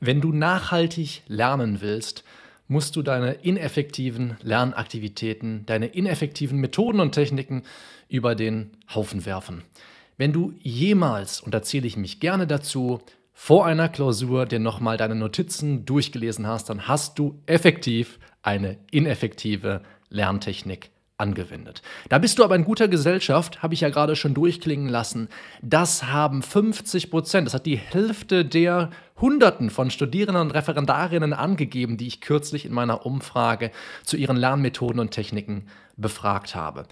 Wenn du nachhaltig lernen willst, musst du deine ineffektiven Lernaktivitäten, deine ineffektiven Methoden und Techniken über den Haufen werfen. Wenn du jemals, und da zähle ich mich gerne dazu, vor einer Klausur dir nochmal deine Notizen durchgelesen hast, dann hast du effektiv eine ineffektive Lerntechnik angewendet. Da bist du aber in guter Gesellschaft, habe ich ja gerade schon durchklingen lassen. Das haben 50 Prozent, das hat die Hälfte der Hunderten von Studierenden und Referendarinnen angegeben, die ich kürzlich in meiner Umfrage zu ihren Lernmethoden und Techniken befragt habe.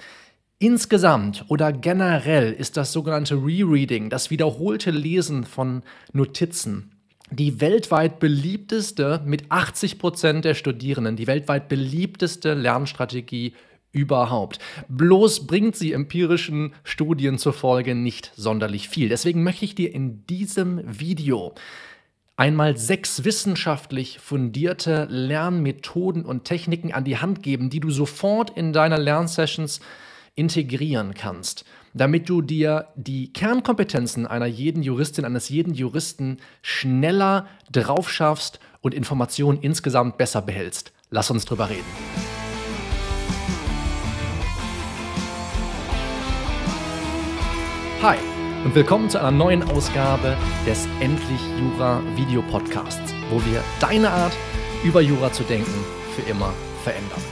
Insgesamt oder generell ist das sogenannte Rereading, das wiederholte Lesen von Notizen, die weltweit beliebteste mit 80 Prozent der Studierenden, die weltweit beliebteste Lernstrategie überhaupt. Bloß bringt sie empirischen Studien zur Folge nicht sonderlich viel. Deswegen möchte ich dir in diesem Video einmal sechs wissenschaftlich fundierte Lernmethoden und Techniken an die Hand geben, die du sofort in deiner Lernsessions integrieren kannst, damit du dir die Kernkompetenzen einer jeden Juristin, eines jeden Juristen schneller drauf schaffst und Informationen insgesamt besser behältst. Lass uns drüber reden. Hi und willkommen zu einer neuen Ausgabe des Endlich Jura Video Podcasts, wo wir deine Art, über Jura zu denken, für immer verändern.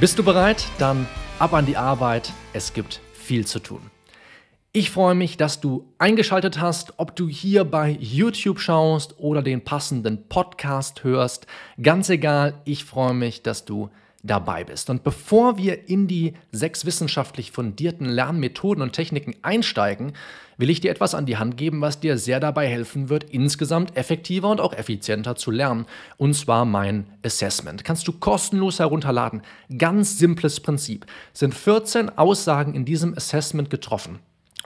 Bist du bereit? Dann ab an die Arbeit. Es gibt viel zu tun. Ich freue mich, dass du eingeschaltet hast, ob du hier bei YouTube schaust oder den passenden Podcast hörst. Ganz egal, ich freue mich, dass du dabei bist. Und bevor wir in die sechs wissenschaftlich fundierten Lernmethoden und Techniken einsteigen, will ich dir etwas an die Hand geben, was dir sehr dabei helfen wird, insgesamt effektiver und auch effizienter zu lernen. Und zwar mein Assessment. Kannst du kostenlos herunterladen. Ganz simples Prinzip. Sind 14 Aussagen in diesem Assessment getroffen.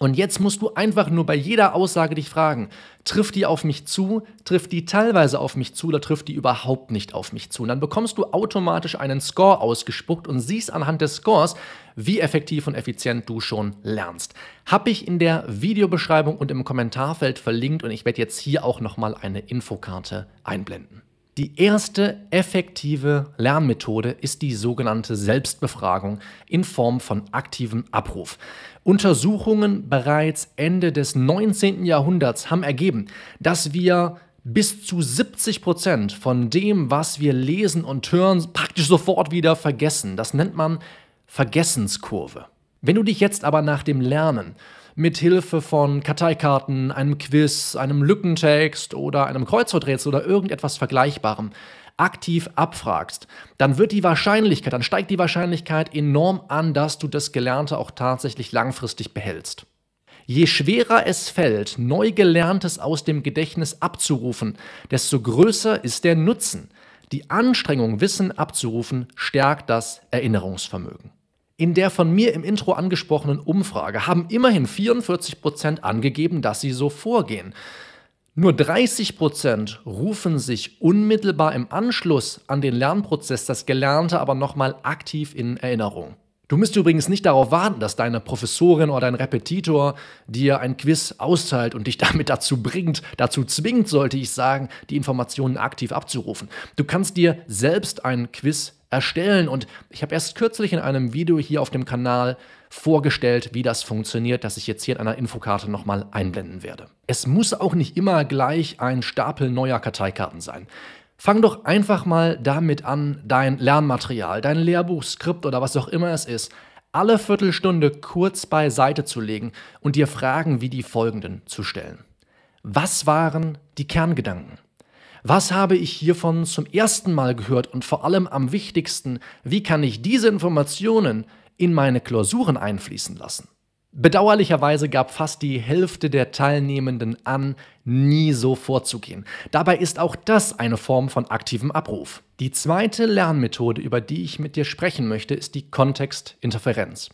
Und jetzt musst du einfach nur bei jeder Aussage dich fragen, trifft die auf mich zu, trifft die teilweise auf mich zu oder trifft die überhaupt nicht auf mich zu. Und dann bekommst du automatisch einen Score ausgespuckt und siehst anhand des Scores, wie effektiv und effizient du schon lernst. Habe ich in der Videobeschreibung und im Kommentarfeld verlinkt und ich werde jetzt hier auch nochmal eine Infokarte einblenden. Die erste effektive Lernmethode ist die sogenannte Selbstbefragung in Form von aktivem Abruf. Untersuchungen bereits Ende des 19. Jahrhunderts haben ergeben, dass wir bis zu 70 Prozent von dem, was wir lesen und hören, praktisch sofort wieder vergessen. Das nennt man Vergessenskurve. Wenn du dich jetzt aber nach dem Lernen mit Hilfe von Karteikarten, einem Quiz, einem Lückentext oder einem Kreuzworträtsel oder irgendetwas Vergleichbarem aktiv abfragst, dann wird die Wahrscheinlichkeit, dann steigt die Wahrscheinlichkeit enorm an, dass du das Gelernte auch tatsächlich langfristig behältst. Je schwerer es fällt, neu Gelerntes aus dem Gedächtnis abzurufen, desto größer ist der Nutzen. Die Anstrengung, Wissen abzurufen, stärkt das Erinnerungsvermögen. In der von mir im Intro angesprochenen Umfrage haben immerhin 44 Prozent angegeben, dass sie so vorgehen. Nur 30 Prozent rufen sich unmittelbar im Anschluss an den Lernprozess das Gelernte aber nochmal aktiv in Erinnerung. Du müsst übrigens nicht darauf warten, dass deine Professorin oder dein Repetitor dir ein Quiz austeilt und dich damit dazu bringt, dazu zwingt, sollte ich sagen, die Informationen aktiv abzurufen. Du kannst dir selbst ein Quiz erstellen. Und ich habe erst kürzlich in einem Video hier auf dem Kanal vorgestellt, wie das funktioniert, das ich jetzt hier in einer Infokarte nochmal einblenden werde. Es muss auch nicht immer gleich ein Stapel neuer Karteikarten sein. Fang doch einfach mal damit an, dein Lernmaterial, dein Lehrbuch, Skript oder was auch immer es ist, alle Viertelstunde kurz beiseite zu legen und dir Fragen wie die folgenden zu stellen. Was waren die Kerngedanken? Was habe ich hiervon zum ersten Mal gehört und vor allem am wichtigsten, wie kann ich diese Informationen in meine Klausuren einfließen lassen? Bedauerlicherweise gab fast die Hälfte der Teilnehmenden an, nie so vorzugehen. Dabei ist auch das eine Form von aktivem Abruf. Die zweite Lernmethode, über die ich mit dir sprechen möchte, ist die Kontextinterferenz.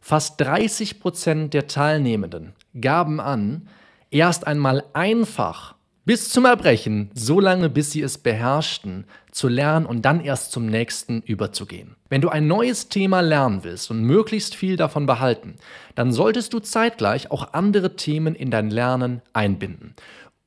Fast 30 Prozent der Teilnehmenden gaben an, erst einmal einfach bis zum Erbrechen, so lange bis sie es beherrschten, zu lernen und dann erst zum nächsten überzugehen. Wenn du ein neues Thema lernen willst und möglichst viel davon behalten, dann solltest du zeitgleich auch andere Themen in dein Lernen einbinden.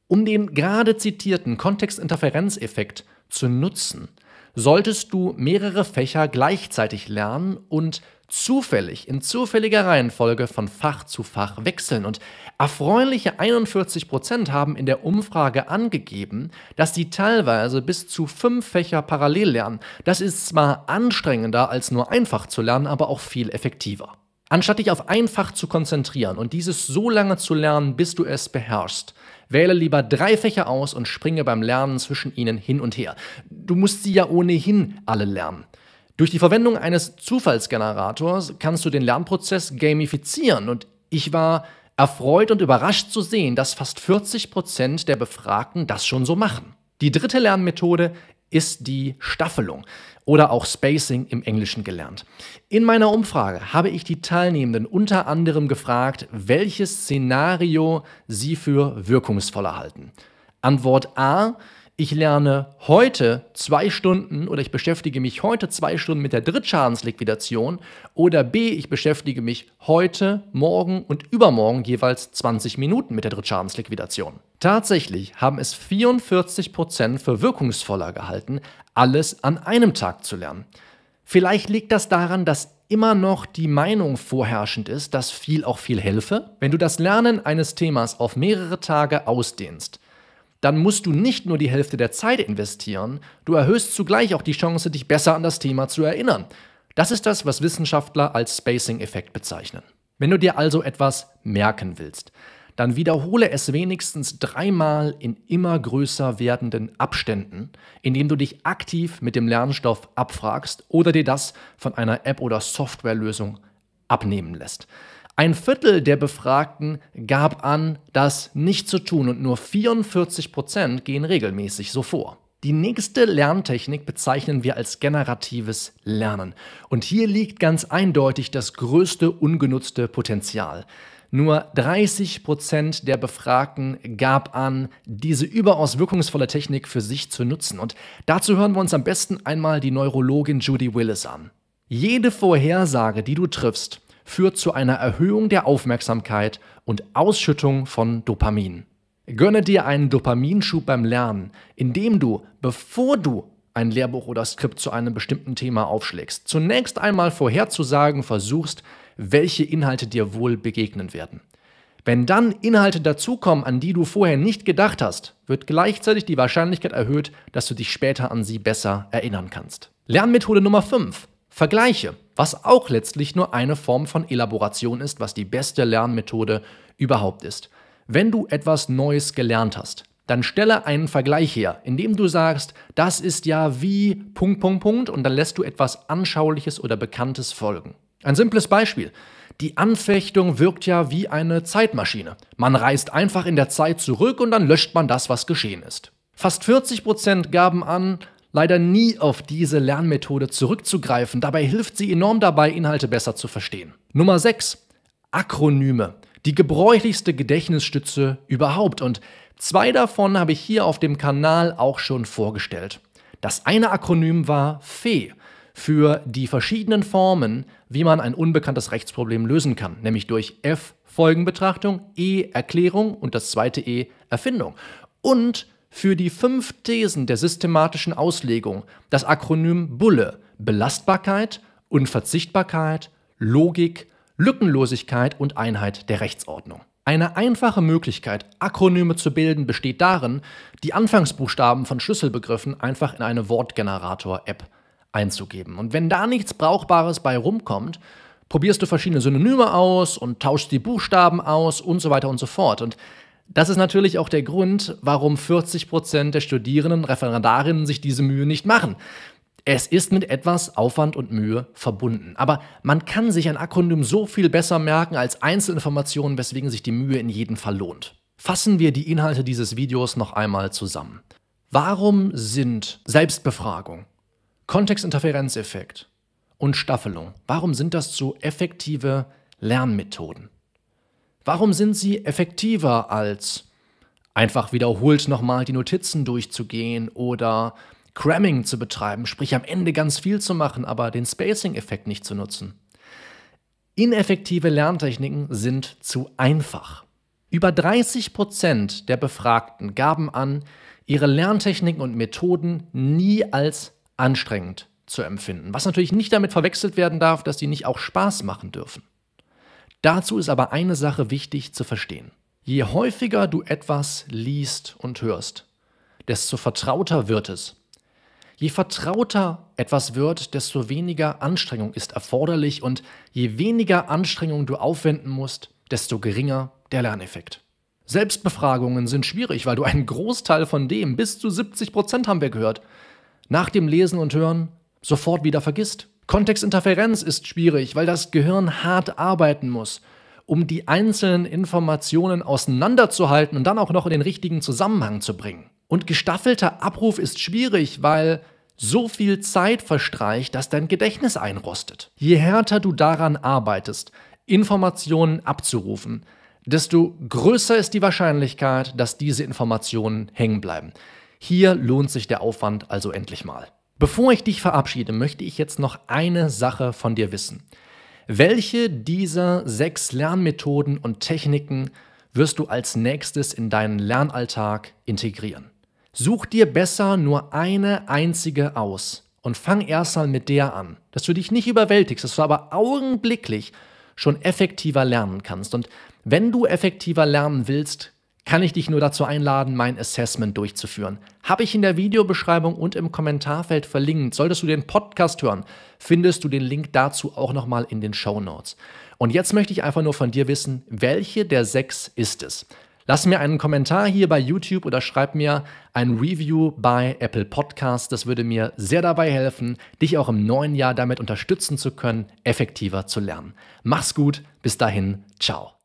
Um den gerade zitierten Kontextinterferenzeffekt zu nutzen, solltest du mehrere Fächer gleichzeitig lernen und zufällig in zufälliger Reihenfolge von Fach zu Fach wechseln. Und erfreuliche 41 Prozent haben in der Umfrage angegeben, dass sie teilweise bis zu fünf Fächer parallel lernen. Das ist zwar anstrengender als nur einfach zu lernen, aber auch viel effektiver. Anstatt dich auf ein Fach zu konzentrieren und dieses so lange zu lernen, bis du es beherrschst, wähle lieber drei Fächer aus und springe beim Lernen zwischen ihnen hin und her. Du musst sie ja ohnehin alle lernen. Durch die Verwendung eines Zufallsgenerators kannst du den Lernprozess gamifizieren und ich war erfreut und überrascht zu sehen, dass fast 40 Prozent der Befragten das schon so machen. Die dritte Lernmethode ist die Staffelung oder auch Spacing im Englischen gelernt. In meiner Umfrage habe ich die Teilnehmenden unter anderem gefragt, welches Szenario sie für wirkungsvoller halten. Antwort A ich lerne heute zwei Stunden oder ich beschäftige mich heute zwei Stunden mit der Drittschadensliquidation oder B, ich beschäftige mich heute, morgen und übermorgen jeweils 20 Minuten mit der Drittschadensliquidation. Tatsächlich haben es 44 Prozent für wirkungsvoller gehalten, alles an einem Tag zu lernen. Vielleicht liegt das daran, dass immer noch die Meinung vorherrschend ist, dass viel auch viel helfe. Wenn du das Lernen eines Themas auf mehrere Tage ausdehnst, dann musst du nicht nur die Hälfte der Zeit investieren, du erhöhst zugleich auch die Chance, dich besser an das Thema zu erinnern. Das ist das, was Wissenschaftler als Spacing-Effekt bezeichnen. Wenn du dir also etwas merken willst, dann wiederhole es wenigstens dreimal in immer größer werdenden Abständen, indem du dich aktiv mit dem Lernstoff abfragst oder dir das von einer App oder Softwarelösung abnehmen lässt. Ein Viertel der Befragten gab an, das nicht zu tun und nur 44 Prozent gehen regelmäßig so vor. Die nächste Lerntechnik bezeichnen wir als generatives Lernen. Und hier liegt ganz eindeutig das größte ungenutzte Potenzial. Nur 30 Prozent der Befragten gab an, diese überaus wirkungsvolle Technik für sich zu nutzen. Und dazu hören wir uns am besten einmal die Neurologin Judy Willis an. Jede Vorhersage, die du triffst, führt zu einer Erhöhung der Aufmerksamkeit und Ausschüttung von Dopamin. Gönne dir einen Dopaminschub beim Lernen, indem du, bevor du ein Lehrbuch oder Skript zu einem bestimmten Thema aufschlägst, zunächst einmal vorherzusagen versuchst, welche Inhalte dir wohl begegnen werden. Wenn dann Inhalte dazukommen, an die du vorher nicht gedacht hast, wird gleichzeitig die Wahrscheinlichkeit erhöht, dass du dich später an sie besser erinnern kannst. Lernmethode Nummer 5. Vergleiche, was auch letztlich nur eine Form von Elaboration ist, was die beste Lernmethode überhaupt ist. Wenn du etwas Neues gelernt hast, dann stelle einen Vergleich her, indem du sagst, das ist ja wie Punkt, Punkt, Punkt und dann lässt du etwas Anschauliches oder Bekanntes folgen. Ein simples Beispiel. Die Anfechtung wirkt ja wie eine Zeitmaschine. Man reist einfach in der Zeit zurück und dann löscht man das, was geschehen ist. Fast 40 Prozent gaben an, leider nie auf diese Lernmethode zurückzugreifen. Dabei hilft sie enorm dabei, Inhalte besser zu verstehen. Nummer 6. Akronyme. Die gebräuchlichste Gedächtnisstütze überhaupt. Und zwei davon habe ich hier auf dem Kanal auch schon vorgestellt. Das eine Akronym war FE für die verschiedenen Formen, wie man ein unbekanntes Rechtsproblem lösen kann, nämlich durch F Folgenbetrachtung, E Erklärung und das zweite E Erfindung. Und für die fünf Thesen der systematischen Auslegung das Akronym Bulle Belastbarkeit, Unverzichtbarkeit, Logik, Lückenlosigkeit und Einheit der Rechtsordnung. Eine einfache Möglichkeit, Akronyme zu bilden, besteht darin, die Anfangsbuchstaben von Schlüsselbegriffen einfach in eine Wortgenerator-App einzugeben. Und wenn da nichts Brauchbares bei rumkommt, probierst du verschiedene Synonyme aus und tauschst die Buchstaben aus und so weiter und so fort. Und das ist natürlich auch der Grund, warum 40 Prozent der Studierenden, Referendarinnen sich diese Mühe nicht machen. Es ist mit etwas Aufwand und Mühe verbunden. Aber man kann sich ein Akronym so viel besser merken als Einzelinformationen, weswegen sich die Mühe in jedem Fall lohnt. Fassen wir die Inhalte dieses Videos noch einmal zusammen. Warum sind Selbstbefragung, Kontextinterferenzeffekt und Staffelung, warum sind das so effektive Lernmethoden? Warum sind sie effektiver als einfach wiederholt nochmal die Notizen durchzugehen oder Cramming zu betreiben, sprich am Ende ganz viel zu machen, aber den Spacing-Effekt nicht zu nutzen? Ineffektive Lerntechniken sind zu einfach. Über 30 Prozent der Befragten gaben an, ihre Lerntechniken und Methoden nie als anstrengend zu empfinden. Was natürlich nicht damit verwechselt werden darf, dass sie nicht auch Spaß machen dürfen. Dazu ist aber eine Sache wichtig zu verstehen. Je häufiger du etwas liest und hörst, desto vertrauter wird es. Je vertrauter etwas wird, desto weniger Anstrengung ist erforderlich und je weniger Anstrengung du aufwenden musst, desto geringer der Lerneffekt. Selbstbefragungen sind schwierig, weil du einen Großteil von dem, bis zu 70 Prozent haben wir gehört, nach dem Lesen und Hören sofort wieder vergisst. Kontextinterferenz ist schwierig, weil das Gehirn hart arbeiten muss, um die einzelnen Informationen auseinanderzuhalten und dann auch noch in den richtigen Zusammenhang zu bringen. Und gestaffelter Abruf ist schwierig, weil so viel Zeit verstreicht, dass dein Gedächtnis einrostet. Je härter du daran arbeitest, Informationen abzurufen, desto größer ist die Wahrscheinlichkeit, dass diese Informationen hängen bleiben. Hier lohnt sich der Aufwand also endlich mal. Bevor ich dich verabschiede, möchte ich jetzt noch eine Sache von dir wissen. Welche dieser sechs Lernmethoden und Techniken wirst du als nächstes in deinen Lernalltag integrieren? Such dir besser nur eine einzige aus und fang erstmal mit der an, dass du dich nicht überwältigst, dass du aber augenblicklich schon effektiver lernen kannst. Und wenn du effektiver lernen willst, kann ich dich nur dazu einladen, mein Assessment durchzuführen. Habe ich in der Videobeschreibung und im Kommentarfeld verlinkt. Solltest du den Podcast hören, findest du den Link dazu auch nochmal in den Show Notes. Und jetzt möchte ich einfach nur von dir wissen, welche der sechs ist es? Lass mir einen Kommentar hier bei YouTube oder schreib mir ein Review bei Apple Podcasts. Das würde mir sehr dabei helfen, dich auch im neuen Jahr damit unterstützen zu können, effektiver zu lernen. Mach's gut, bis dahin, ciao.